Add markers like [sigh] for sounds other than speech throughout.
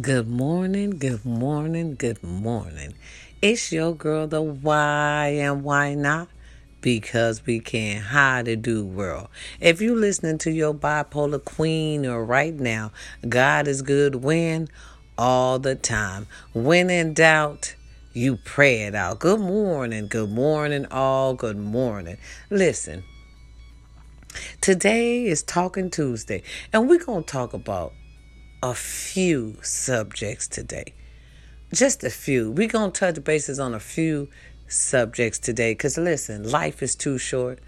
Good morning, good morning, good morning. It's your girl, the why and why not? Because we can. How to do world. If you're listening to your bipolar queen or right now, God is good when? All the time. When in doubt, you pray it out. Good morning, good morning, all good morning. Listen, today is Talking Tuesday, and we're to talk about a few subjects today. Just a few. We're going to touch bases on a few subjects today because listen, life is too short.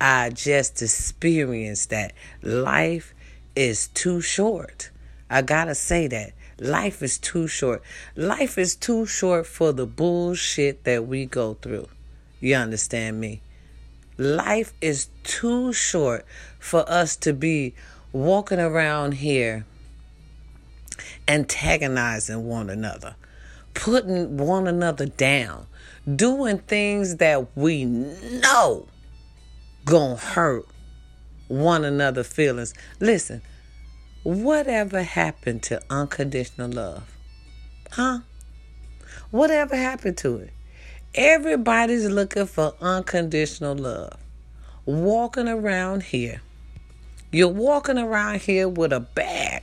I just experienced that. Life is too short. I got to say that. Life is too short. Life is too short for the bullshit that we go through. You understand me? Life is too short for us to be walking around here antagonizing one another, putting one another down, doing things that we know gonna hurt one another feelings. Listen, whatever happened to unconditional love? Huh? Whatever happened to it? Everybody's looking for unconditional love. Walking around here. You're walking around here with a bag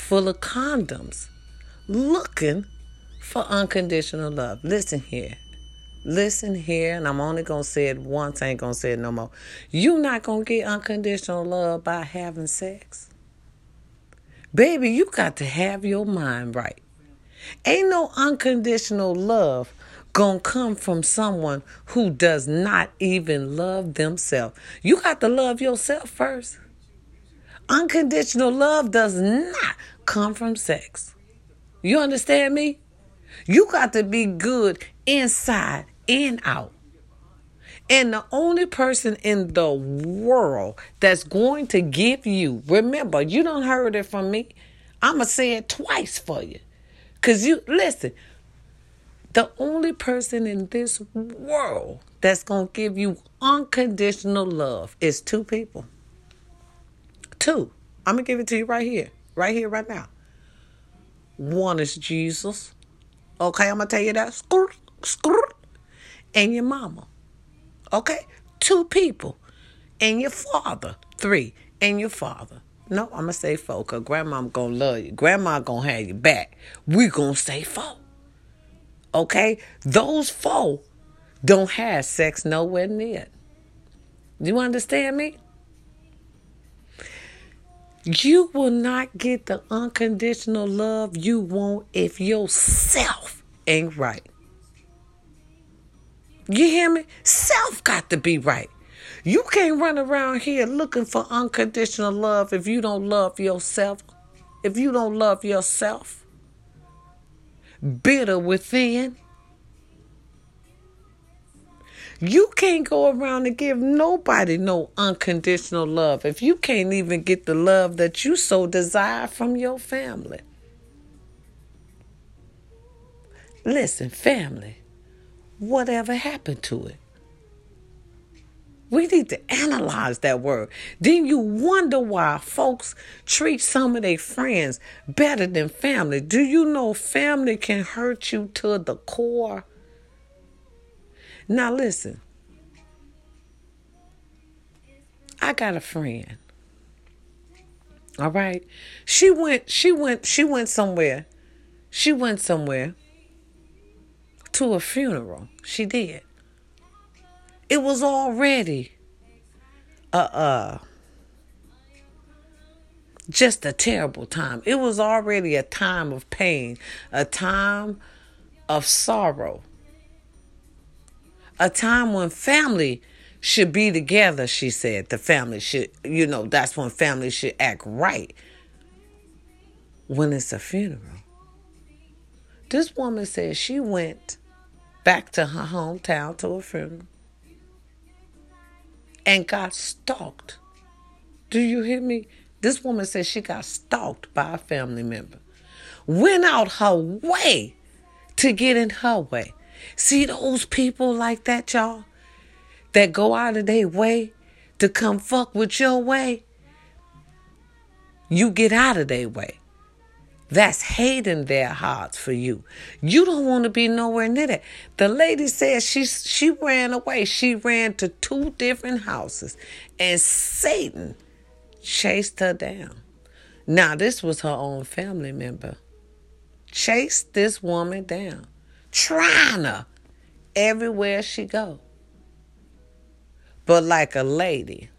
full of condoms looking for unconditional love. Listen here. Listen here, and I'm only going to say it once. I ain't going to say it no more. you not going to get unconditional love by having sex. Baby, you got to have your mind right. Ain't no unconditional love gonna come from someone who does not even love themselves. You got to love yourself first. Unconditional love does not come from sex. You understand me? You got to be good inside and out. And the only person in the world that's going to give you, remember, you don't heard it from me. I'm going to say it twice for you. Because you, listen, the only person in this world that's to give you unconditional love is two people. Two. I'm going to give it to you right here, right here, right now. One is Jesus. Okay, I'm going to tell you that. And your mama. Okay? Two people. And your father. Three. And your father. No, I'm going to say four because grandma going to love you. Grandma going to have you back. we going to say four. Okay? Those four don't have sex nowhere near. Do you understand me? You will not get the unconditional love you want if yourself ain't right. You hear me? Self got to be right. You can't run around here looking for unconditional love if you don't love yourself. If you don't love yourself, bitter within. You can't go around and give nobody no unconditional love if you can't even get the love that you so desire from your family. Listen, family, whatever happened to it? We need to analyze that word. Then you wonder why folks treat some of their friends better than family. Do you know family can hurt you to the core? Now listen. I got a friend. All right. She went she went she went somewhere. She went somewhere to a funeral. She did. It was already uh uh just a terrible time. It was already a time of pain, a time of sorrow a time when family should be together, she said. The family should, you know, that's when family should act right. When it's a funeral. This woman said she went back to her hometown to a funeral and got stalked. Do you hear me? This woman said she got stalked by a family member. Went out her way to get in her way. See those people like that, y'all, that go out of their way to come fuck with your way? You get out of their way. That's hating their hearts for you. You don't want to be nowhere near that. The lady said she she ran away. She ran to two different houses, and Satan chased her down. Now this was her own family member. Chased this woman down, trying her everywhere she go. But like a lady,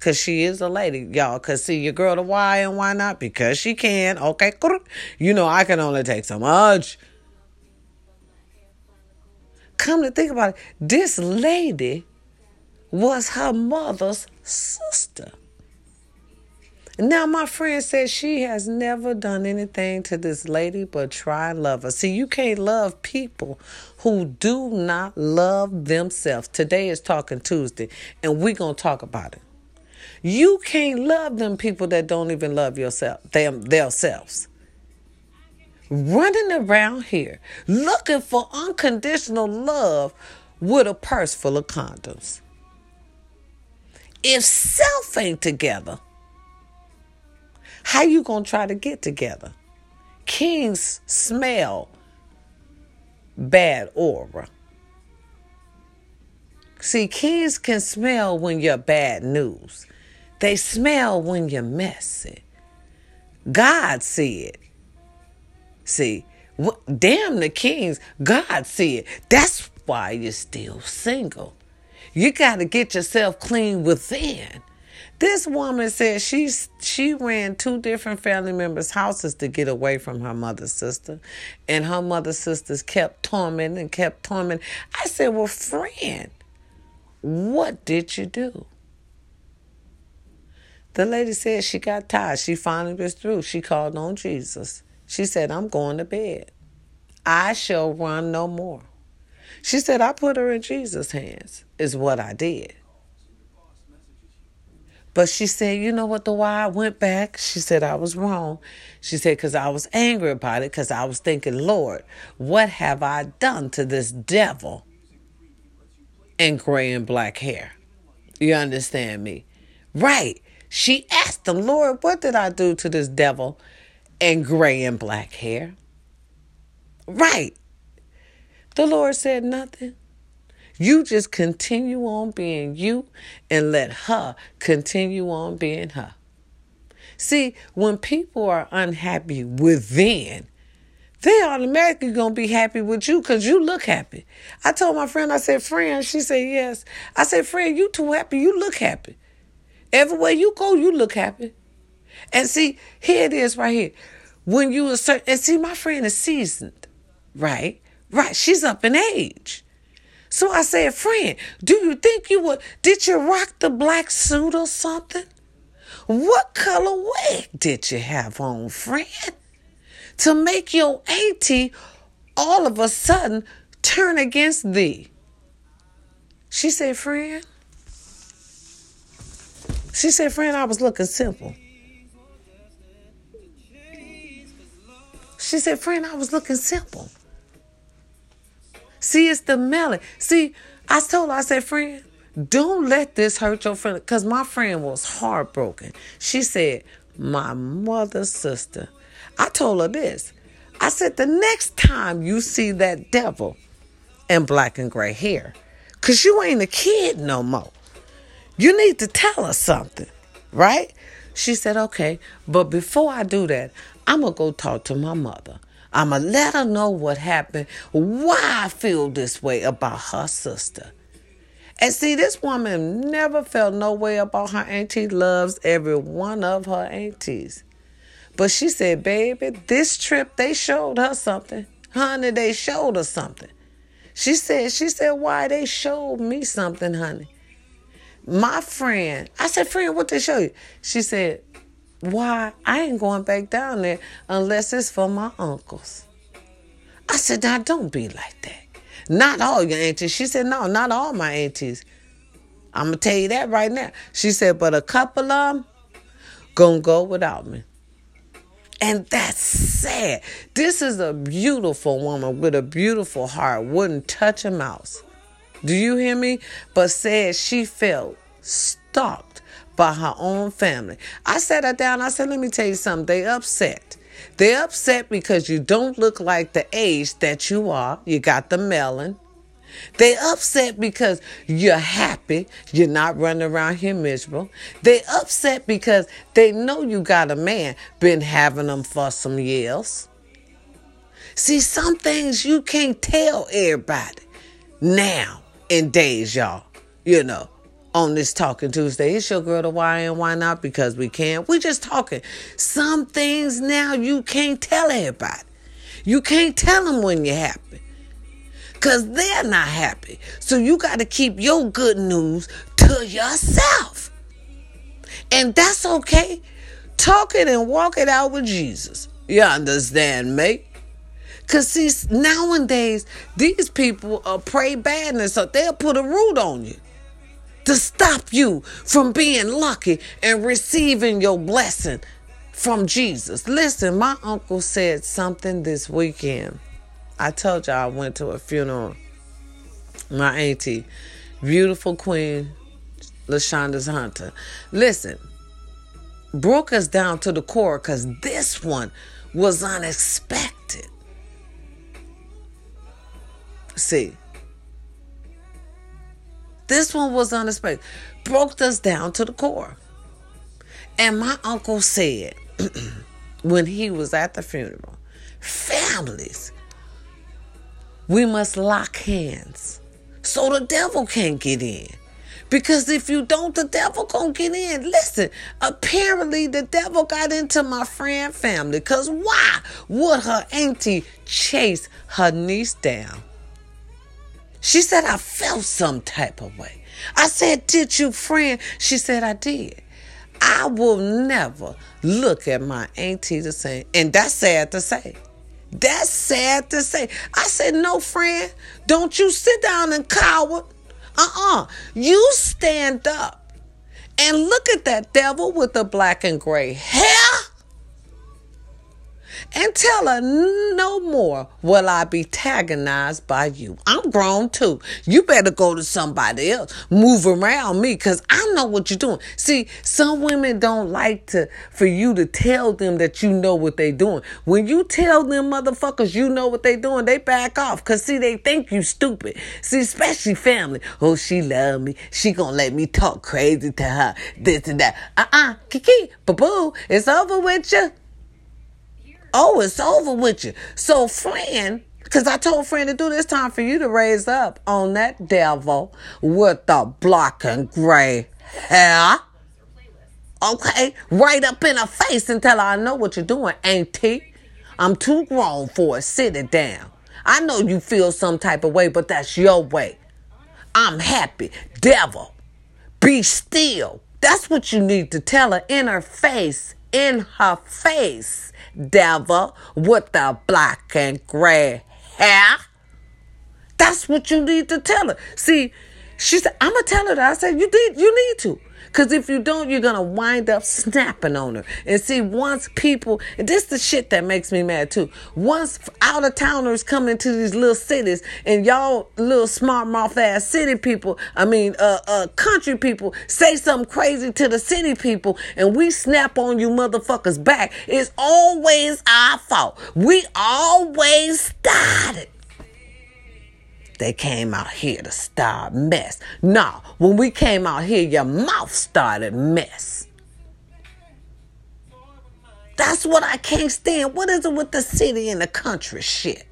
Cause she is a lady, y'all. Cause see your girl to why and why not? Because she can. Okay, you know I can only take so much. Come to think about it, this lady was her mother's sister. Now, my friend says she has never done anything to this lady but try love her. See, you can't love people who do not love themselves. Today is Talking Tuesday, and we're going to talk about it. You can't love them people that don't even love yourself, them themselves. Running around here looking for unconditional love with a purse full of condoms. If self ain't together, how you gonna try to get together? Kings smell bad aura. See, kings can smell when you're bad news. They smell when you're messy. God said, see, damn the kings, God said, that's why you're still single. You got to get yourself clean within. This woman said she she ran two different family members' houses to get away from her mother's sister, and her mother's sisters kept tormenting and kept tormenting. I said, "Well, friend, what did you do?" The lady said she got tired. She finally was through. She called on Jesus. She said, I'm going to bed. I shall run no more. She said, I put her in Jesus' hands, is what I did. But she said, you know what, the why I went back? She said, I was wrong. She said, because I was angry about it, because I was thinking, Lord, what have I done to this devil in gray and black hair? You understand me? Right. She asked the Lord, what did I do to this devil in gray and black hair? Right. The Lord said nothing. You just continue on being you and let her continue on being her. See, when people are unhappy within, they automatically gonna be happy with you because you look happy. I told my friend, I said, friend, she said yes. I said, friend, you too happy, you look happy. Everywhere you go, you look happy. And see, here it is right here. When you assert, and see, my friend is seasoned, right? Right. She's up in age. So I said, friend, do you think you would, did you rock the black suit or something? What color wig did you have on, friend? To make your auntie all of a sudden turn against thee. She said, friend, she said, friend, I was looking simple. She said, friend, I was looking simple. See, it's the melon. See, I told her, I said, friend, don't let this hurt your friend. Because my friend was heartbroken. She said, my mother's sister. I told her this. I said, the next time you see that devil in black and gray hair, because you ain't a kid no more. You need to tell us something, right? She said, okay, but before I do that, I'm going to go talk to my mother. I'm going to let her know what happened, why I feel this way about her sister. And see, this woman never felt no way about her auntie, loves every one of her aunties. But she said, baby, this trip they showed her something. Honey, they showed her something. She said, she said, why they showed me something, honey my friend, I said, friend, what they show you? She said, why? I ain't going back down there unless it's for my uncles. I said, now don't be like that. Not all your aunties. She said, no, not all my aunties. I'm going to tell you that right now. She said, but a couple of them going to go without me. And that's sad. This is a beautiful woman with a beautiful heart, wouldn't touch a mouse. Do you hear me? But said she felt stalked by her own family. I sat her down. I said, let me tell you something. They upset. They're upset because you don't look like the age that you are. You got the melon. They upset because you're happy. You're not running around here miserable. They upset because they know you got a man been having them for some years. See, some things you can't tell everybody now in days, y'all. You know, on this Talking Tuesday. It's your girl, the why and why not? Because we can't. We just talking. Some things now you can't tell everybody. You can't tell them when you're happy. Because they're not happy. So you got to keep your good news to yourself. And that's okay. Talk it and walk it out with Jesus. You understand, mate? Cause see, nowadays these people are pray badness, so they'll put a root on you to stop you from being lucky and receiving your blessing from Jesus. Listen, my uncle said something this weekend. I told y'all I went to a funeral. My auntie, beautiful queen, LaShonda's Hunter. Listen, broke us down to the core because this one was unexpected. See, this one was unexpected. Broke us down to the core. And my uncle said, [clears throat] when he was at the funeral, families, we must lock hands so the devil can't get in. Because if you don't, the devil gonna get in. Listen, apparently the devil got into my friend family. Cause why would her auntie chase her niece down? She said, I felt some type of way. I said, Did you, friend? She said, I did. I will never look at my auntie the same. And that's sad to say. That's sad to say. I said, No, friend, don't you sit down and cower. Uh uh You stand up and look at that devil with the black and gray hair and tell her no more will I be tagonized by you. I'm grown too. You better go to somebody else. Move around me because I know what you're doing. See, some women don't like to for you to tell them that you know what they're doing. When you tell them motherfuckers you know what they're doing, they back off because see, they think you stupid. See, especially family. Oh, she love me. She gonna let me talk crazy to her. This and that. Uh-uh. Kiki, boo-boo. It's over with you oh, it's over with you. So, friend, because I told friend to do this time for you to raise up on that devil with the black and gray hair. Okay, right up in her face and tell her I know what you're doing, auntie. I'm too grown for it. Sit it down. I know you feel some type of way, but that's your way. I'm happy. Devil, be still. That's what you need to tell her in her face. In her face devil with the black and gray hair. That's what you need to tell her. See, she said, I'm gonna tell her that. I said, you did you need to. Because if you don't, you're going to wind up snapping on her. And see, once people, this the shit that makes me mad too. Once out of towners come into these little cities and y'all little smart mouth ass city people, I mean, uh, uh, country people say something crazy to the city people and we snap on you motherfuckers back, it's always our fault. We always started. They came out here to start mess. Nah, when we came out here, your mouth started mess. That's what I can't stand. What is it with the city and the country shit?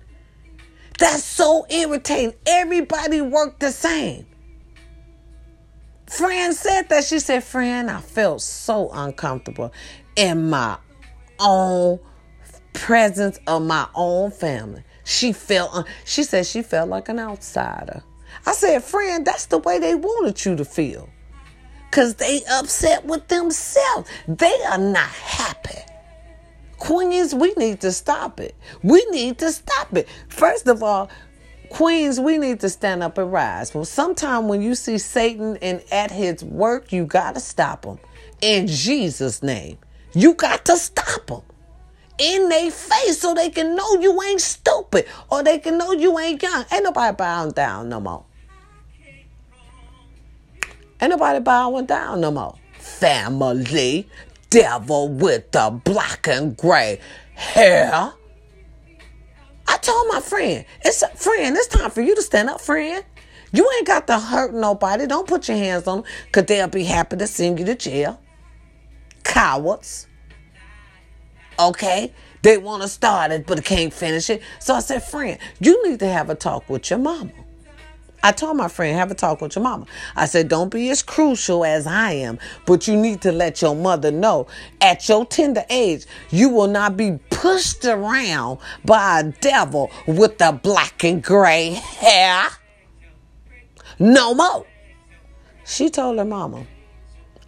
That's so irritating. Everybody worked the same. Fran said that. She said, Fran, I felt so uncomfortable in my own presence of my own family. She felt, uh, she said she felt like an outsider. I said, friend, that's the way they wanted you to feel. Because they upset with themselves. They are not happy. Queens, we need to stop it. We need to stop it. First of all, Queens, we need to stand up and rise. Well, sometime when you see Satan and at his work, you got to stop him. In Jesus' name. You got to stop him in their face so they can know you ain't stupid or they can know you ain't young. Ain't nobody bowing down no more. Ain't nobody bowing down no more. family. Devil with the black and gray hair. I told my friend, it's a friend, it's time for you to stand up, friend. You ain't got to hurt nobody. Don't put your hands on them because they'll be happy to send you to jail. Cowards. Okay? They want to start it, but they can't finish it. So I said, friend, you need to have a talk with your mama. I told my friend, have a talk with your mama. I said, don't be as crucial as I am, but you need to let your mother know at your tender age, you will not be pushed around by a devil with the black and gray hair. No more. She told her mama.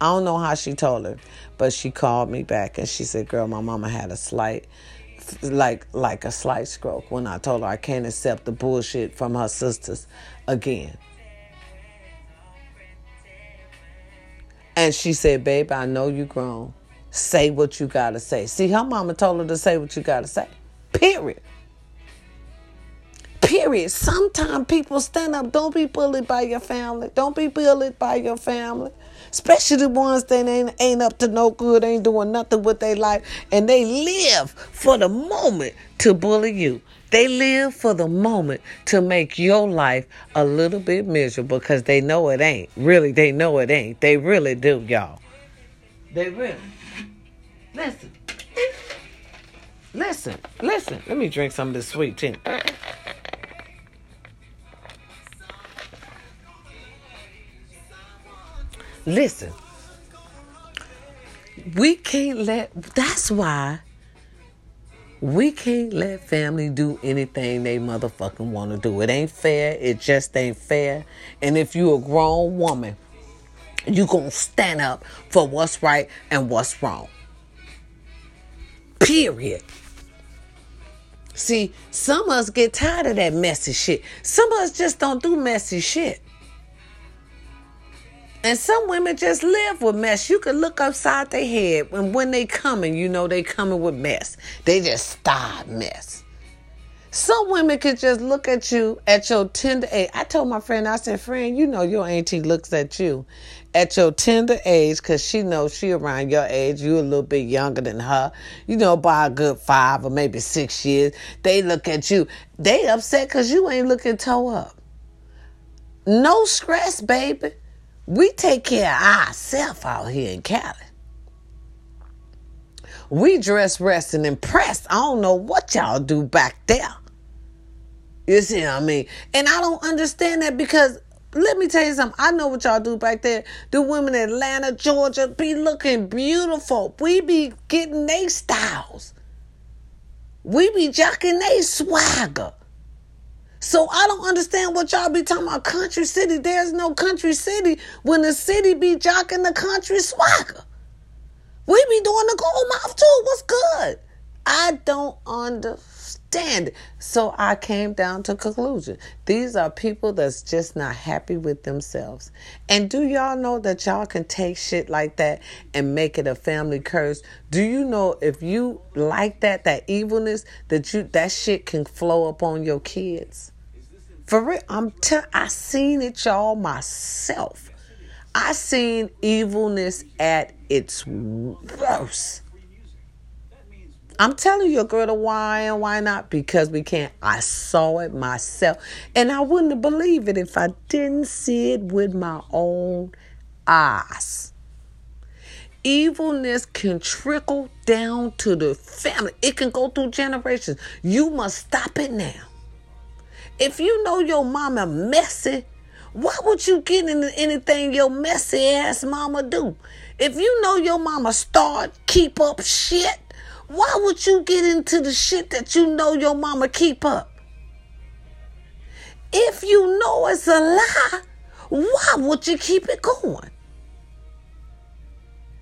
I don't know how she told her, but she called me back and she said, "Girl, my mama had a slight like like a slight stroke when I told her I can't accept the bullshit from her sisters again." And she said, "Babe, I know you grown. Say what you got to say." See, her mama told her to say what you got to say. Period. Period. Sometimes people stand up. Don't be bullied by your family. Don't be bullied by your family. Especially the ones that ain't, ain't up to no good, ain't doing nothing with their life, and they live for the moment to bully you. They live for the moment to make your life a little bit miserable because they know it ain't. Really, they know it ain't. They really do, y'all. They really. Listen. Listen. Listen. Let me drink some of this sweet tea. Listen, we can't let, that's why we can't let family do anything they motherfucking want to do. It ain't fair. It just ain't fair. And if you a grown woman, you to stand up for what's right and what's wrong. Period. See, some of us get tired of that messy shit. Some of us just don't do messy shit. And some women just live with mess. You can look upside their head and when they coming, you know they coming with mess. They just start mess. Some women could just look at you at your tender age. I told my friend, I said, friend, you know your auntie looks at you at your tender age because she knows she around your age. You a little bit younger than her. You know, by a good five or maybe six years. They look at you. They upset because you ain't looking toe up. No stress, baby. We take care of ourselves out here in Cali. We dress, rest, and impress. I don't know what y'all do back there. You see what I mean? And I don't understand that because let me tell you something. I know what y'all do back there. The women in Atlanta, Georgia be looking beautiful. We be getting they styles. We be jocking they swagger. So I don't understand what y'all be talking about country city. There's no country city when the city be jocking the country swagger. We be doing the gold mouth too. What's good? I don't understand it. So I came down to conclusion. These are people that's just not happy with themselves. And do y'all know that y'all can take shit like that and make it a family curse? Do you know if you like that, that evilness, that you that shit can flow up on your kids? For real, I'm tell I seen it y'all myself. I seen evilness at its worst. I'm telling you, girl, why and why not? Because we can't. I saw it myself. And I wouldn't believe it if I didn't see it with my own eyes. Evilness can trickle down to the family, it can go through generations. You must stop it now. If you know your mama messy, why would you get into anything your messy ass mama do? If you know your mama start keep up shit, why would you get into the shit that you know your mama keep up? If you know it's a lie, why would you keep it going?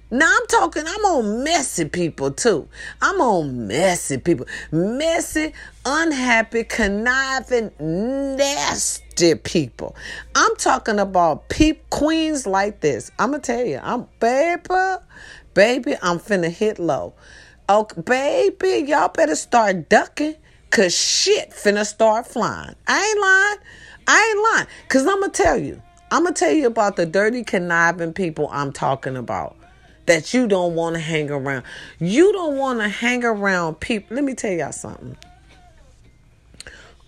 Now I'm talking, I'm on messy people too. I'm on messy people. Messy, unhappy, conniving, nasty people. I'm talking about peep queens like this. I'm gonna tell you, I'm baby, baby, I'm finna hit low. Okay, baby, y'all better start ducking. Cause shit finna start flying. I ain't lying. I ain't lying. Cause I'm gonna tell you. I'm gonna tell you about the dirty conniving people I'm talking about. that you don't want to hang around. You don't want to hang around people. Let me tell y'all something.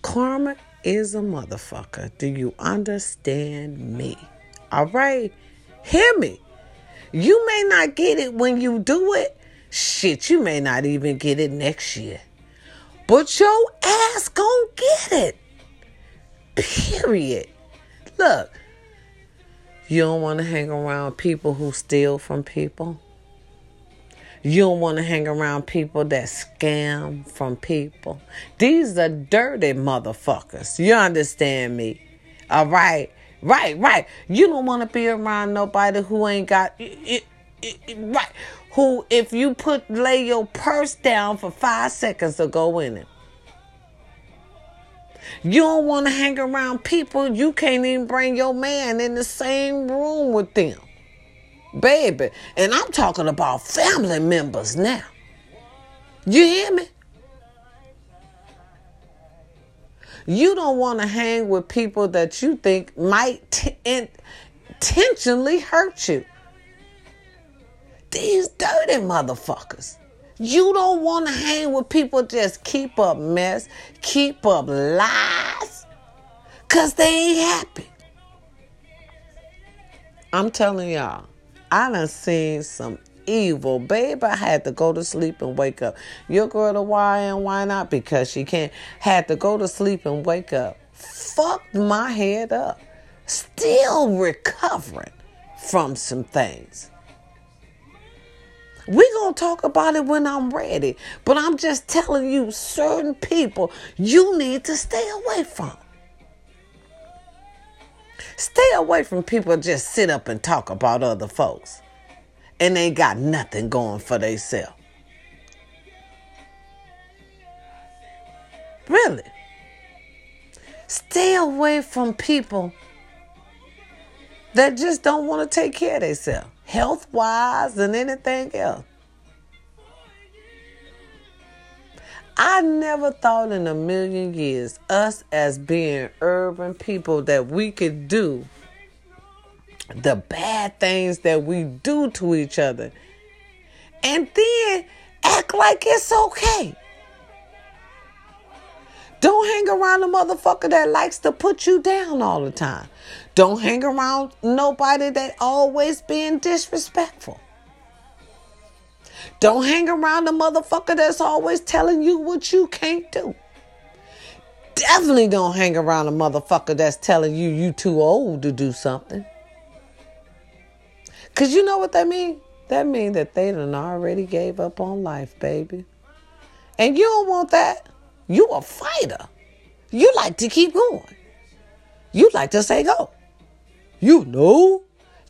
Karma is a motherfucker. Do you understand me? All right? Hear me. You may not get it when you do it. Shit, you may not even get it next year. But your ass gonna get it. Period. Look, you don't want to hang around people who steal from people. You don't want to hang around people that scam from people. These are dirty motherfuckers. You understand me? All right. Right, right. You don't want to be around nobody who ain't got it, it, it, right. Who, if you put lay your purse down for five seconds to go in it. You don't want to hang around people you can't even bring your man in the same room with them. Baby. And I'm talking about family members now. You hear me? You don't want to hang with people that you think might t- intentionally hurt you. These dirty motherfuckers. You don't want to hang with people just keep up mess, keep up lies, because they ain't happy. I'm telling y'all, I done seen some evil. Babe, I had to go to sleep and wake up. Your girl to why and why not? Because she can't. Had to go to sleep and wake up. Fucked my head up. Still recovering from some things. We're going to talk about it when I'm ready. But I'm just telling you, certain people you need to stay away from. Stay away from people just sit up and talk about other folks and they got nothing going for themselves. Really. Stay away from people that just don't want to take care of themselves, health wise than anything else. I never thought in a million years, us as being urban people, that we could do the bad things that we do to each other and then act like it's okay. Don't hang around a motherfucker that likes to put you down all the time. Don't hang around nobody that always being disrespectful. Don't hang around a motherfucker that's always telling you what you can't do. Definitely don't hang around a motherfucker that's telling you you too old to do something. Cause you know what that mean? That mean that they done already gave up on life, baby. And you don't want that. You a fighter. You like to keep going. You like to say go. You know.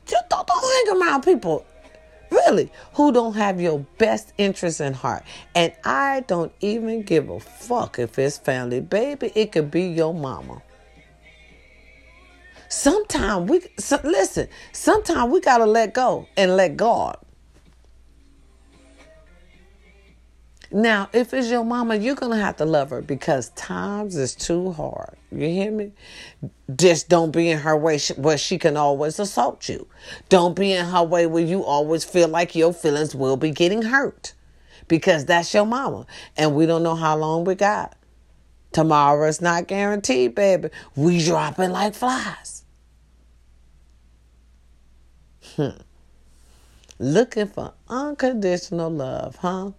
Just don't, don't hang around people, really, who don't have your best interest in heart. And I don't even give a fuck if it's family. Baby, it could be your mama. Sometimes we so, listen. Sometimes we gotta let go and let God. Now, if it's your mama, you're gonna have to love her because times is too hard. You hear me? Just don't be in her way where she can always assault you. Don't be in her way where you always feel like your feelings will be getting hurt because that's your mama, and we don't know how long we got. Tomorrow's not guaranteed, baby. We dropping like flies. Hmm. Looking for unconditional love, huh?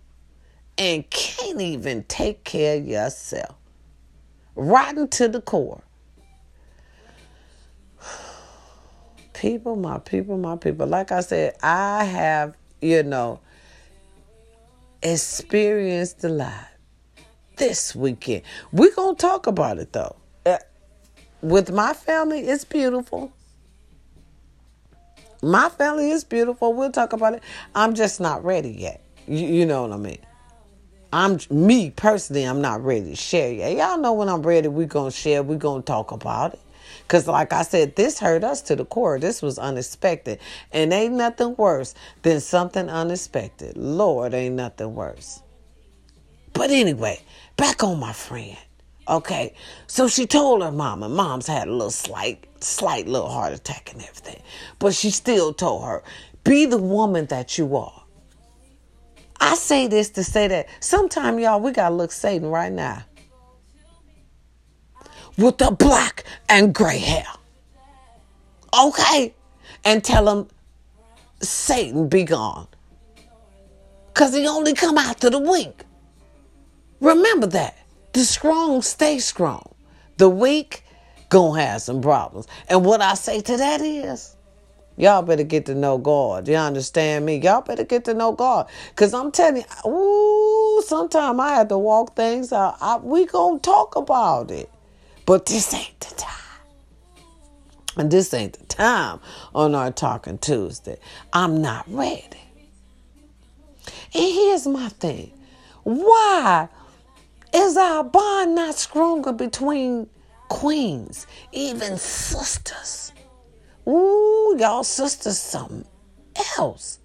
And can't even take care of yourself. Rotten to the core. [sighs] People, my people, my people. Like I said, I have, you know, experienced a lot this weekend. We're going to talk about it though. Uh, with my family, it's beautiful. My family is beautiful. We'll talk about it. I'm just not ready yet. You, you know what I mean? I'm me personally. I'm not ready to share yet. Y'all know when I'm ready, we gonna share. We gonna talk about it. Cause like I said, this hurt us to the core. This was unexpected, and ain't nothing worse than something unexpected. Lord, ain't nothing worse. But anyway, back on my friend. Okay, so she told her mama. Mom's had a little slight, slight little heart attack and everything, but she still told her, Be the woman that you are. I say this to say that sometime y'all we gotta look Satan right now with the black and gray hair. Okay? And tell him, Satan be gone. Because he only come after the weak. Remember that. The strong stay strong. The weak gonna have some problems. And what I say to that is, y'all better get to know God. You understand me? Y'all better get to know God. Cause I'm telling you, ooh, sometimes I have to walk things out. I, we gonna talk about it. But this ain't the time. And this ain't the time on our Talking Tuesday. I'm not ready. And here's my thing why is our bond not stronger between queens, even sisters? Ooh, y'all sisters something else.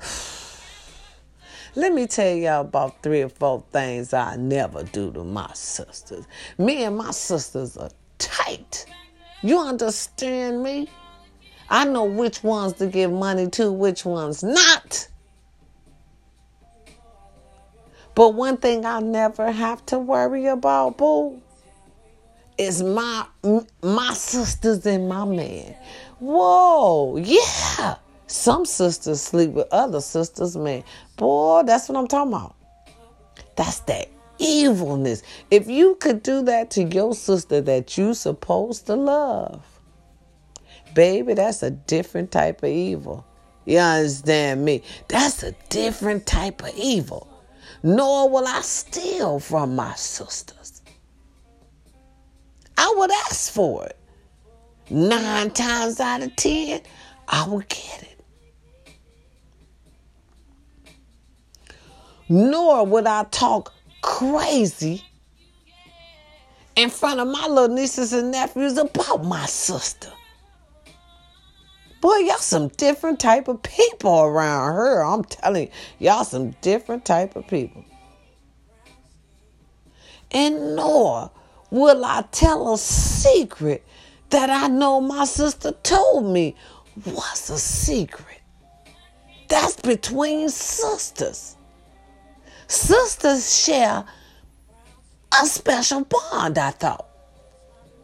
[sighs] Let me tell y'all about three or four things I never do to my sisters. Me and my sisters are tight. You understand me? I know which ones to give money to, which ones not. But one thing I never have to worry about, boo, is my my sisters and my man. Whoa, yeah. Some sisters sleep with other sisters, man. Boy, that's what I'm talking about. That's that evilness. If you could do that to your sister that you supposed to love, baby, that's a different type of evil. You understand me? That's a different type of evil. Nor will I steal from my sisters. I would ask for it. Nine times out of ten, I would get it. nor would I talk crazy in front of my little nieces and nephews about my sister. Boy, y'all some different type of people around her. I'm telling you, y'all some different type of people. And nor will I tell a secret that I know my sister told me was a secret. That's between sisters sisters share a special bond, I thought.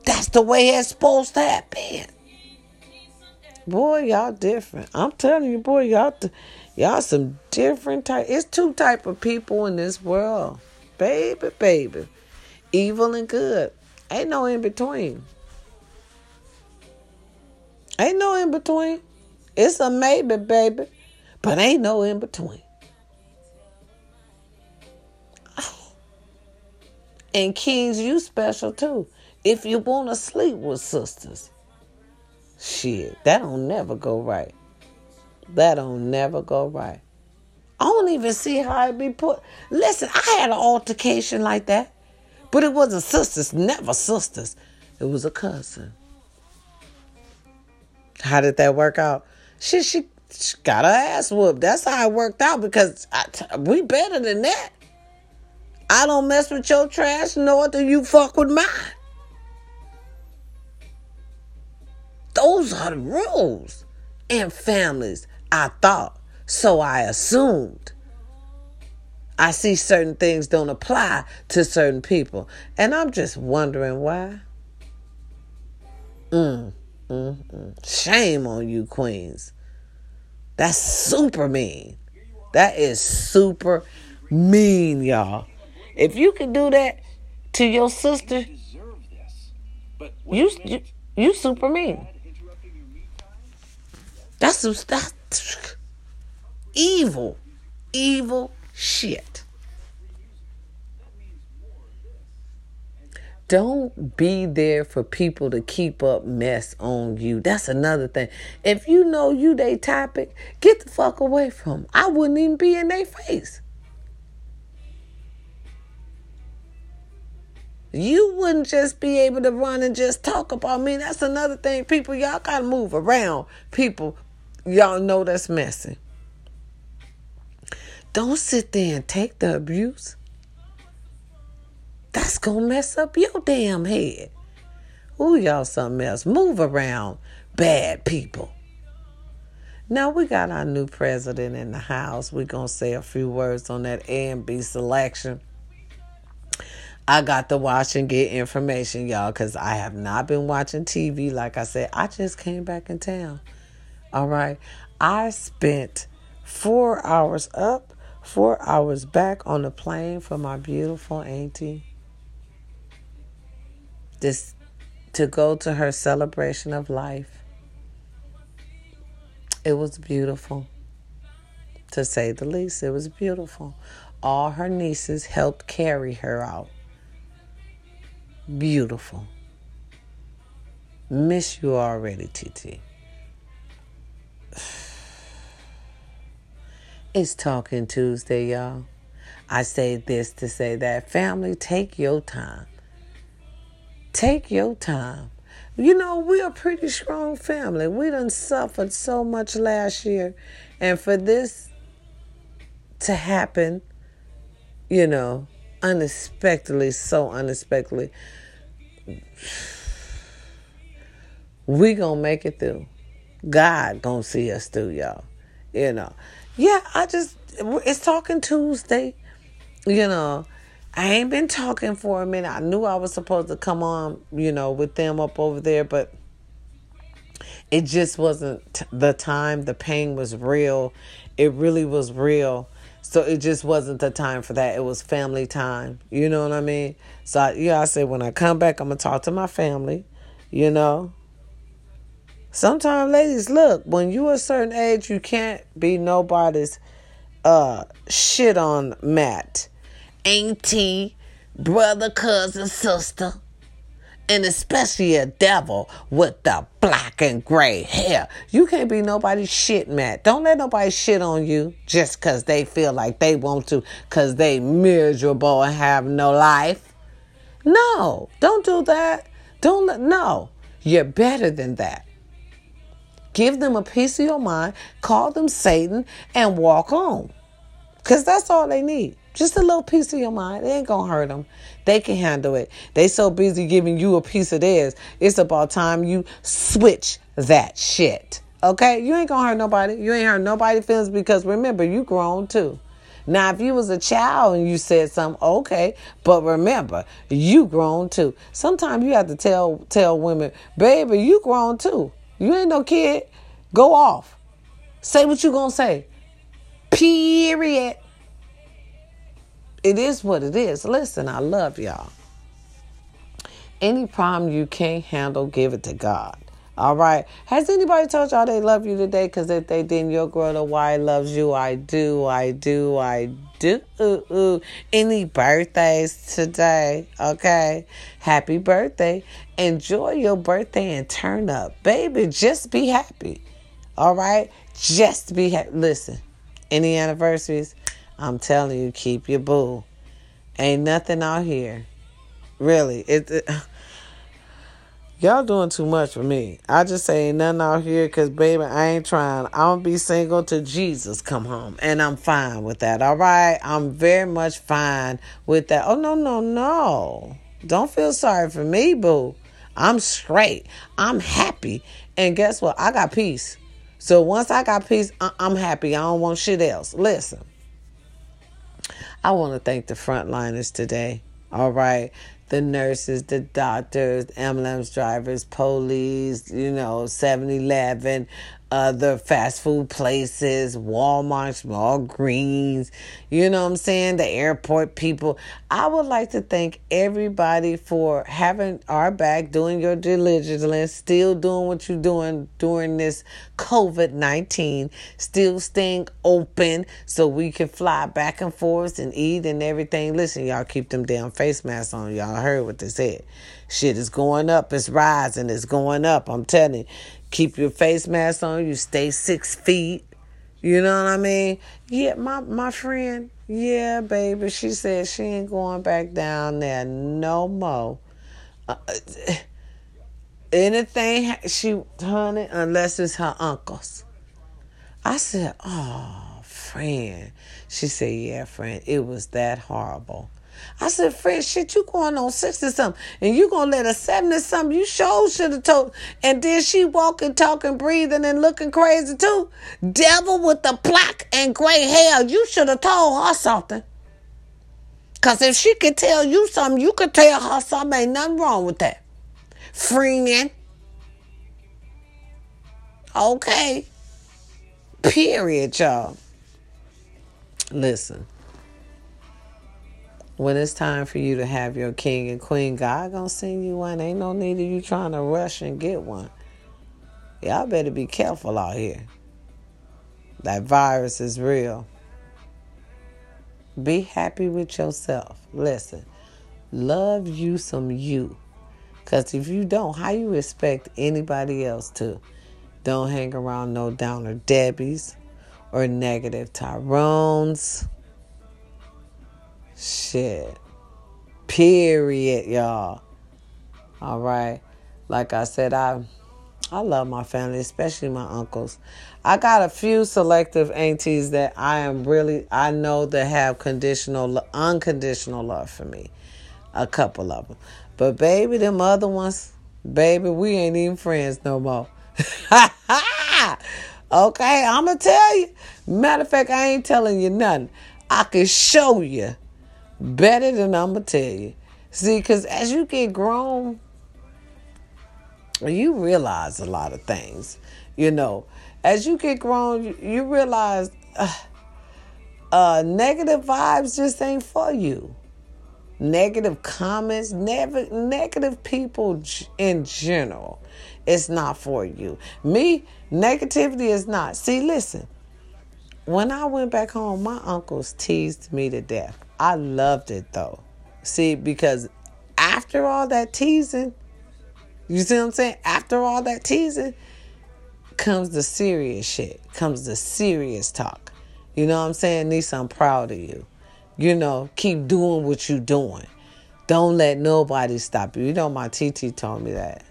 That's the way it's supposed to happen. Boy, y'all different. I'm telling you, boy, y'all, y'all some different type. It's two type of people in this world, baby, baby, evil and good. Ain't no in between. Ain't no in between. It's a maybe, baby, but ain't no in between. [sighs] And kings, you special too. If you want to sleep with sisters, shit, that don't never go right. That don't never go right. I don't even see how it be put. Listen, I had an altercation like that, but it wasn't sisters, never sisters. It was a cousin. How did that work out? She she, she got her ass whooped. That's how it worked out because I, we better than that. I don't mess with your trash, nor do you fuck with mine. Those are the rules in families, I thought. So I assumed. I see certain things don't apply to certain people. And I'm just wondering why. Mm, mm, mm. Shame on you, queens. That's super mean. That is super mean, y'all. If you can do that to your sister, you you, you super mean. That's that's evil, evil shit. Don't be there for people to keep up mess on you. That's another thing. If you know you they topic, get the fuck away from them. I wouldn't even be in their face. You wouldn't just be able to run and just talk about me. That's another thing. People, y'all got to move around. People, y'all know that's messy. Don't sit there and take the abuse. That's going to mess up your damn head. Ooh, y'all something else. Move around. bad people. Now we got our new president in the house. We're going to say a few words on that A and B selection. I got to watch and get information, y'all, because I have not been watching TV. Like I said, I just came back in town. All right. I spent four hours up, four hours back on the plane for my beautiful auntie. This to go to her celebration of life. It was beautiful. To say the least, it was beautiful. All her nieces helped carry her out beautiful. Miss you already, TT. It's Talking Tuesday, y'all. I say this to say that. Family, take your time. Take your time. You know, we're a pretty strong family. We done suffered so much last year. And for this to happen, you know, unexpectedly, so unexpectedly, we gonna make it through. God gonna see us through, y'all. You know. Yeah, I just it's talking Tuesday. You know, I ain't been talking for a minute. I knew I was supposed to come on, you know, with them up over there, but it just wasn't the time. The pain was real. It really was real. So it just wasn't the time for that. It was family time. You know what I mean? So I, yeah, I said when I come back, I'm gonna talk to my family. You know. Sometimes, ladies, look when you a certain age, you can't be nobody's uh shit on mat, auntie, brother, cousin, sister and especially a devil with the black and gray hair. You can't be nobody's shit, Matt. Don't let nobody shit on you just because they feel like they want to because they miserable and have no life. No, don't do that. Don't let, no. You're better than that. Give them a piece of your mind, call them Satan, and walk on. Because that's all they need. Just a little piece of your mind. It ain't gonna hurt them. They can handle it. They so busy giving you a piece of theirs. It's about time you switch that shit. Okay? You ain't gonna hurt nobody. You ain't hurt nobody feelings because remember, you grown too. Now, if you was a child and you said something, okay, but remember, you grown too. Sometimes you have to tell tell women, baby, you grown too. You ain't no kid. Go off. Say what you gonna say. Period. It is what it is. Listen, I love y'all. Any problem you can't handle, give it to God. All right. Has anybody told y'all they love you today? Because if they didn't, your girl, the why loves you. I do. I do. I do. Ooh, ooh. Any birthdays today? Okay. Happy birthday. Enjoy your birthday and turn up. Baby, just be happy. All right. Just be happy. Listen, any anniversaries? I'm telling you, keep your boo. Ain't nothing out here. Really. It Y'all doing too much for me. I just say nothing out here because, baby, I ain't trying. I'm going to be single till Jesus come home. And I'm fine with that, all right? I'm very much fine with that. Oh, no, no, no. Don't feel sorry for me, boo. I'm straight. I'm happy. And guess what? I got peace. So once I got peace, I'm happy. I don't want shit else. Listen. I want to thank the frontliners today. All right. The nurses, the doctors, ambulance drivers, police, you know, 7 Eleven, other fast food places, Walmart, Walgreens, you know what I'm saying? The airport people. I would like to thank everybody for having our back, doing your diligence, still doing what you're doing during this COVID 19, still staying open so we can fly back and forth and eat and everything. Listen, y'all keep them damn face masks on. Y'all heard what they said. Shit is going up, it's rising, it's going up. I'm telling you. Keep your face mask on. You stay six feet. You know what I mean? Yeah, my my friend. Yeah, baby. She said she ain't going back down there no more. Uh, anything she honey, unless it's her uncle's. I said, "Oh, friend." She said, "Yeah, friend. It was that horrible." I said, friend, shit, you going on 60 something. And you gonna let a 70 something. You sure should have told. And then she walking, talking, breathing, and looking crazy too. Devil with the black and gray hair. You should have told her something. Cause if she could tell you something, you could tell her something. Ain't nothing wrong with that. Friend. Okay. Period, y'all. Listen. When it's time for you to have your king and queen, God gonna send you one. Ain't no need of you trying to rush and get one. Y'all better be careful out here. That virus is real. Be happy with yourself. Listen, love you some you. Because if you don't, how you expect anybody else to? Don't hang around no downer Debbies or negative Tyrones. Shit. Period, y'all. All right. Like I said, I I love my family, especially my uncles. I got a few selective aunties that I am really I know that have conditional unconditional love for me. A couple of them. But baby, them other ones, baby, we ain't even friends no more. [laughs] okay, I'm gonna tell you. Matter of fact, I ain't telling you nothing. I can show you better than I'm gonna tell you. See, because as you get grown, you realize a lot of things. You know, as you get grown, you, you realize uh, uh, negative vibes just ain't for you. Negative comments, never negative people in general it's not for you. Me, negativity is not. See, listen. When I went back home, my uncles teased me to death. I loved it though. See, because after all that teasing, you see what I'm saying? After all that teasing comes the serious shit, comes the serious talk. You know what I'm saying? Nisa, I'm proud of you. You know, keep doing what you're doing. Don't let nobody stop you. You know, my TT told me that.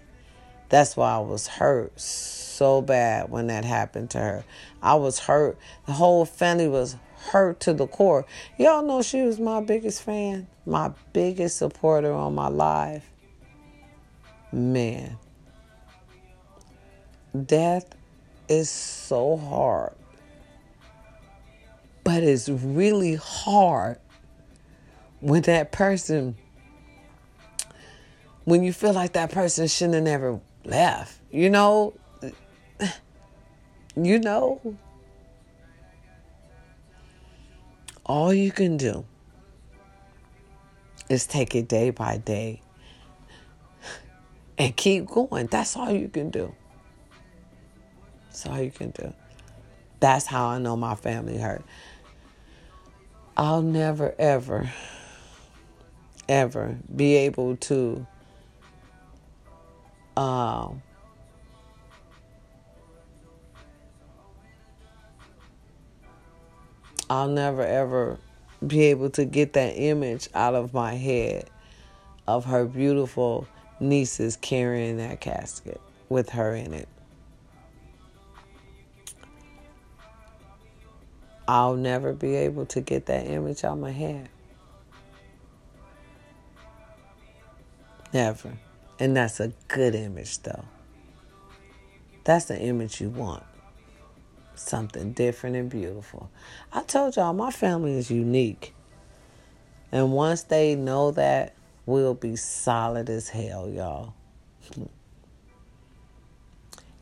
That's why I was hurt so bad when that happened to her. I was hurt. The whole family was hurt to the core. Y'all know she was my biggest fan, my biggest supporter on my life. Man, death is so hard. But it's really hard when that person, when you feel like that person shouldn't have never left. You know, [sighs] you know, all you can do is take it day by day and keep going. That's all you can do. That's all you can do. That's how I know my family hurt. I'll never, ever, ever be able to um, I'll never ever be able to get that image out of my head of her beautiful nieces carrying that casket with her in it. I'll never be able to get that image out of my head. Never. And that's a good image, though. That's the image you want. Something different and beautiful. I told y'all, my family is unique. And once they know that, we'll be solid as hell, y'all. [laughs]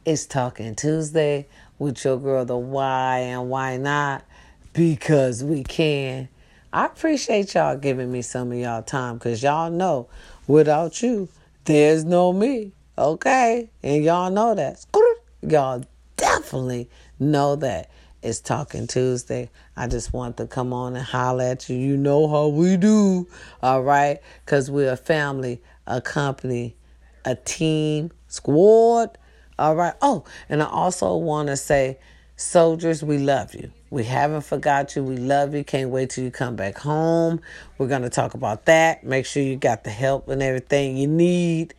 It's Talking Tuesday with your girl, the why and why not, because we can. I appreciate y'all giving me some of y'all time because y'all know without you, there's no me. Okay? And y'all know that. [laughs] Y'all definitely know that. It's Talking Tuesday. I just want to come on and holler at you. You know how we do. All right? Because we're a family, a company, a team, squad. All right. Oh, and I also want to say, soldiers, we love you. We haven't forgot you. We love you. Can't wait till you come back home. We're going to talk about that. Make sure you got the help and everything you need.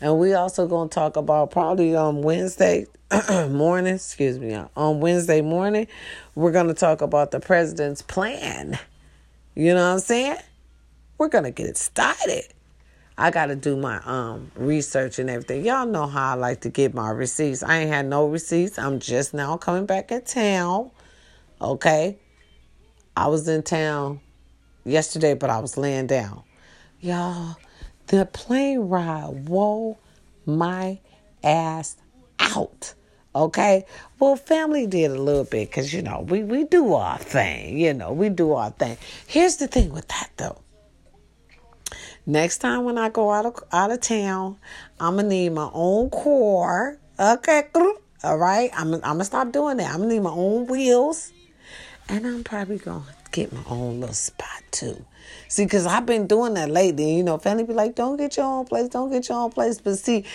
And we also to talk about probably on Wednesday [clears throat] morning, excuse me, on Wednesday morning, we're to talk about the president's plan. You know what I'm saying? We're gonna get it started. I gotta do my um research and everything. Y'all know how I like to get my receipts. I ain't had no receipts. I'm just now coming back in town. Okay. I was in town yesterday, but I was laying down. Y'all, the plane ride wore my ass out. Okay. Well, family did a little bit because, you know, we, we do our thing. You know, we do our thing. Here's the thing with that, though. Next time when I go out of, out of town, I'm going to need my own car. Okay. All right. I'm, I'm going to stop doing that. I'm going to need my own wheels. And I'm probably going to get my own little spot too. See, because I've been doing that lately. You know, family be like, don't get your own place, don't get your own place. But see,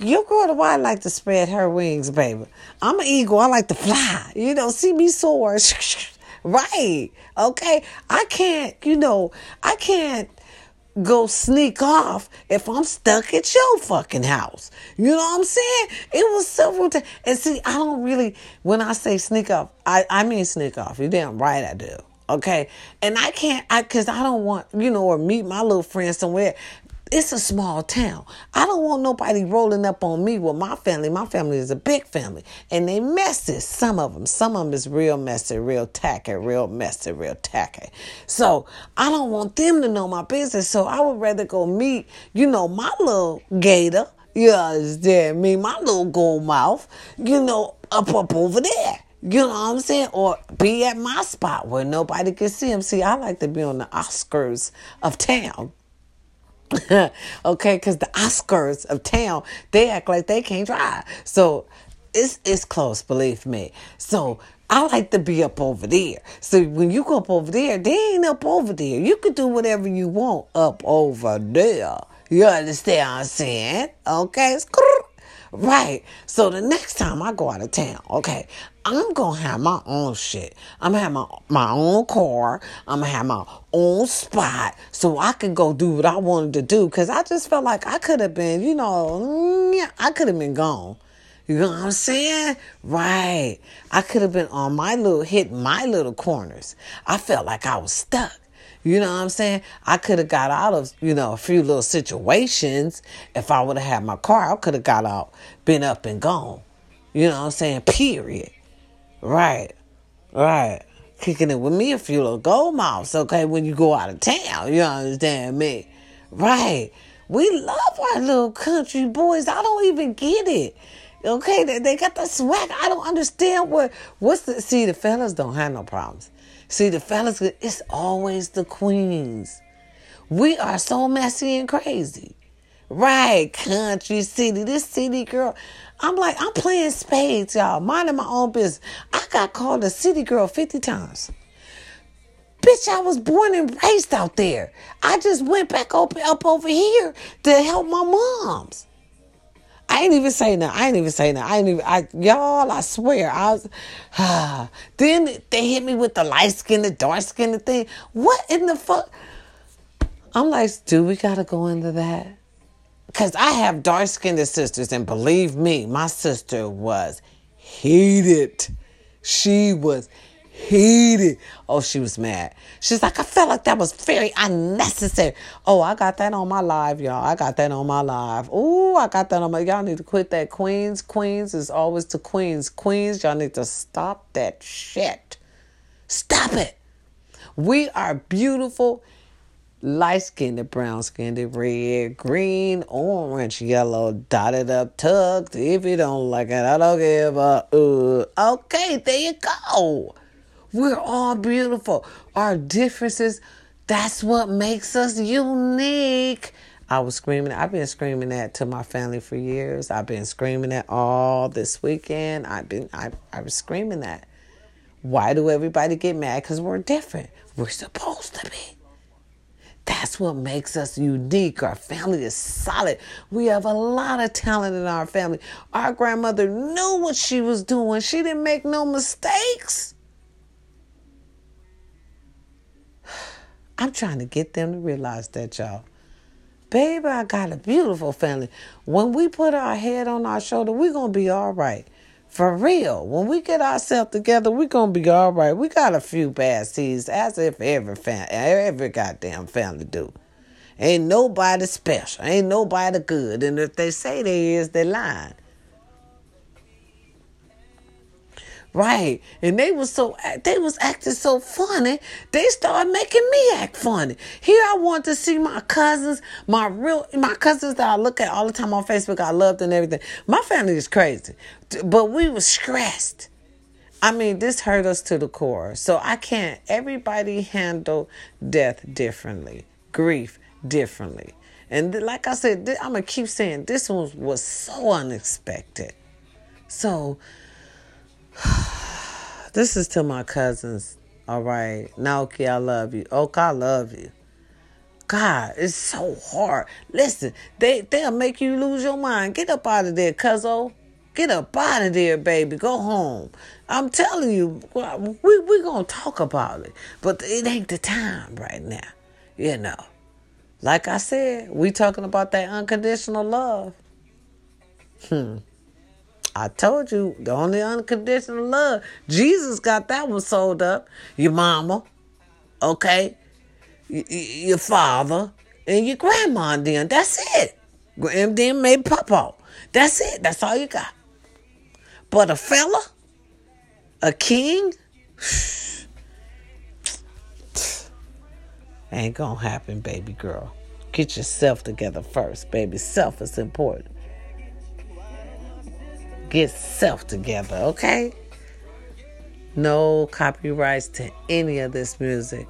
your girl, the wife like to spread her wings, baby. I'm an eagle. I like to fly. You know, see me soar. [laughs] right. Okay. I can't, you know, I can't go sneak off if I'm stuck at your fucking house. You know what I'm saying? It was several times. And see, I don't really, when I say sneak off, I, I mean sneak off. You damn right I do. Okay. And I can't, I, cause I don't want, you know, or meet my little friend somewhere it's a small town. I don't want nobody rolling up on me with my family. My family is a big family, and they messy. Some of them, some of them is real messy, real tacky, real messy, real tacky. So I don't want them to know my business. So I would rather go meet, you know, my little gator. You understand me? My little gold mouth. You know, up up over there. You know what I'm saying? Or be at my spot where nobody can see him. See, I like to be on the Oscars of town. [laughs] okay, because the Oscars of town, they act like they can't drive. So it's it's close, believe me. So I like to be up over there. So when you go up over there, they ain't up over there. You can do whatever you want up over there. You understand what I'm saying? Okay? [laughs] Right. So the next time I go out of town, okay, I'm gonna have my own shit. I'm gonna have my, my own car. I'm gonna have my own spot so I can go do what I wanted to do. Cause I just felt like I could have been, you know, mm, I could have been gone. You know what I'm saying? Right. I could have been on my little, hit my little corners. I felt like I was stuck. You know what I'm saying? I could have got out of, you know, a few little situations if I would have had my car. I could have got out, been up and gone. You know what I'm saying? Period. Right. Right. Kicking it with me a few little gold mouths, okay, when you go out of town. You understand me? Right. We love our little country boys. I don't even get it. Okay, they, they got the swag. I don't understand what what's the see the fellas don't have no problems. See the fellas it's always the queens. We are so messy and crazy. Right, country city, this city girl. I'm like, I'm playing spades, y'all, minding my own business. I got called a city girl 50 times. Bitch, I was born and raised out there. I just went back up, up over here to help my moms. I ain't even saying that. I ain't even saying that. I ain't even, I, y'all, I swear, I was, ah. [sighs] Then they hit me with the light skin, the dark skin, the thing. What in the fuck? I'm like, do we gotta go into that? Because I have dark skinned sisters, and believe me, my sister was heated. She was heated. Oh, she was mad. She's like, I felt like that was very unnecessary. Oh, I got that on my live, y'all. I got that on my live. Oh, I got that on my. Y'all need to quit that. Queens, Queens is always to Queens. Queens, y'all need to stop that shit. Stop it. We are beautiful light skinned, brown skinned, red, green, orange, yellow, dotted up, tucked. If you don't like it, I don't give a uh. Okay, there you go. We're all beautiful. Our differences, that's what makes us unique. I was screaming. I've been screaming that to my family for years. I've been screaming that all this weekend. I've been. I. I was screaming that. Why do everybody get mad? Because we're different. We're supposed to be. That's what makes us unique. Our family is solid. We have a lot of talent in our family. Our grandmother knew what she was doing, she didn't make no mistakes. [sighs] I'm trying to get them to realize that, y'all. Baby, I got a beautiful family. When we put our head on our shoulder, we're going to be all right. For real, when we get ourselves together, we're gonna be all right. We got a few bad seeds, as if every fam- every goddamn family do. Ain't nobody special. Ain't nobody good. And if they say they is, they lying. Right. And they was so they was acting so funny. They started making me act funny. Here I want to see my cousins, my real my cousins that I look at all the time on Facebook. I loved and everything. My family is crazy. But we was stressed. I mean, this hurt us to the core. So I can't everybody handle death differently, grief differently. And like I said, I'm gonna keep saying this one was so unexpected. So this is to my cousins. All right. Naoki, I love you. Oka, I love you. God, it's so hard. Listen, they, they'll make you lose your mind. Get up out of there, cuzzo. Get up out of there, baby. Go home. I'm telling you, we, we're going to talk about it. But it ain't the time right now. You know. Like I said, we talking about that unconditional love. Hmm. I told you the only unconditional love. Jesus got that one sold up. Your mama, okay, y- y- your father, and your grandma. And then that's it. And then maybe papa. That's it. That's all you got. But a fella, a king, [sighs] ain't gonna happen, baby girl. Get yourself together first, baby. Self is important. Get self together, okay? No copyrights to any of this music.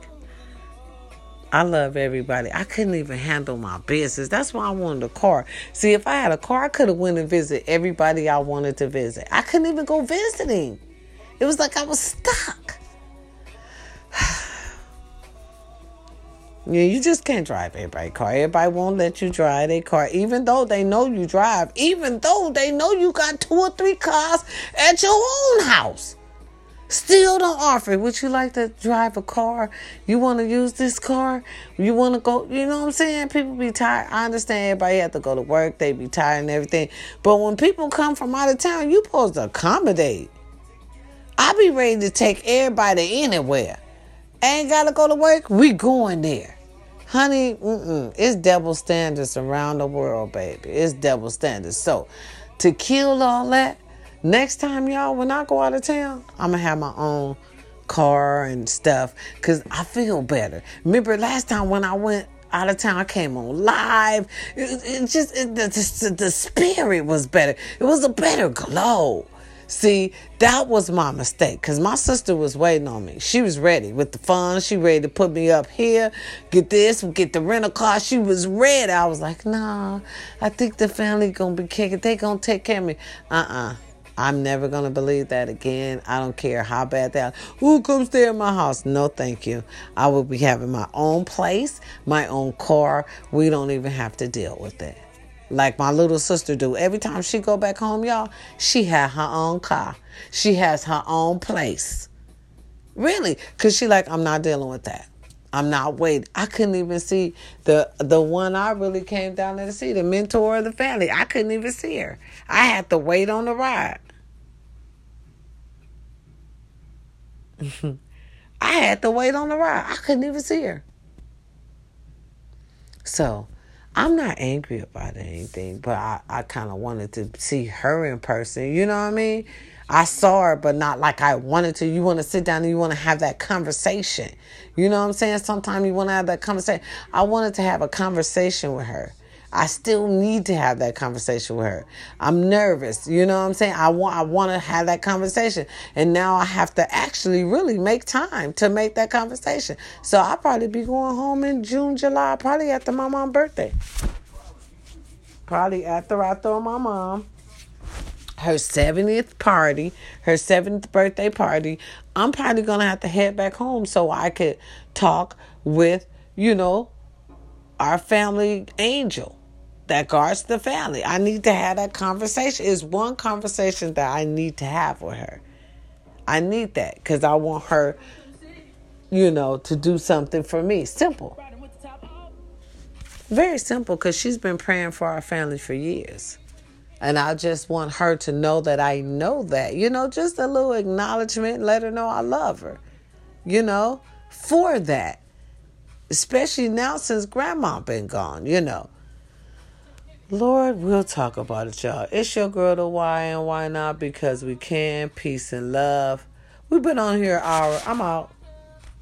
I love everybody. I couldn't even handle my business. That's why I wanted a car. See, if I had a car, I could have went and visit everybody I wanted to visit. I couldn't even go visiting. It was like I was stuck. You just can't drive everybody's car. Everybody won't let you drive their car, even though they know you drive, even though they know you got two or three cars at your own house. Still don't offer it. Would you like to drive a car? You want to use this car? You want to go? You know what I'm saying? People be tired. I understand everybody have to go to work. They be tired and everything. But when people come from out of town, you supposed to accommodate. I be ready to take everybody anywhere. Ain't got to go to work? We going there. Honey, it's double standards around the world, baby. It's double standards. So, to kill all that, next time, y'all, when I go out of town, I'm to have my own car and stuff because I feel better. Remember last time when I went out of town, I came on live. It, it just, it, the, the, the spirit was better. It was a better glow. See, that was my mistake because my sister was waiting on me. She was ready with the funds. She ready to put me up here, get this, get the rental car. She was ready. I was like, nah, I think the family gonna be kicking. They gonna take care of me. Uh-uh. I'm never gonna believe that again. I don't care how bad that. Who comes stay in my house? No, thank you. I will be having my own place, my own car. We don't even have to deal with it like my little sister do. Every time she go back home, y'all, she had her own car. She has her own place. Really, cause she like, I'm not dealing with that. I'm not waiting. I couldn't even see the the one I really came down there to see, the mentor of the family. I couldn't even see her. I had to wait on the ride. [laughs] I had to wait on the ride. I couldn't even see her. So I'm not angry about anything, but I, I kind of wanted to see her in person. You know what I mean? I saw her, but not like I wanted to. You want to sit down and you want to have that conversation. You know what I'm saying? Sometimes you want to have that conversation. I wanted to have a conversation with her. I still need to have that conversation with her. I'm nervous. You know what I'm saying? I want I want to have that conversation. And now I have to actually really make time to make that conversation. So I'll probably be going home in June, July, probably after my mom's birthday. Probably after I throw my mom her 70th party, her 7th birthday party, I'm probably going to have to head back home so I could talk with, you know, our family angel that guards the family. I need to have that conversation. It's one conversation that I need to have with her. I need that because I want her, you know, to do something for me. Simple. Very simple because she's been praying for our family for years. And I just want her to know that I know that. You know, just a little acknowledgement, let her know I love her. You know, for that. Especially now since grandma been gone, you know. Lord, we'll talk about it, y'all. It's your girl, the why and why not? Because we can. Peace and love. We've been on here hour. I'm out.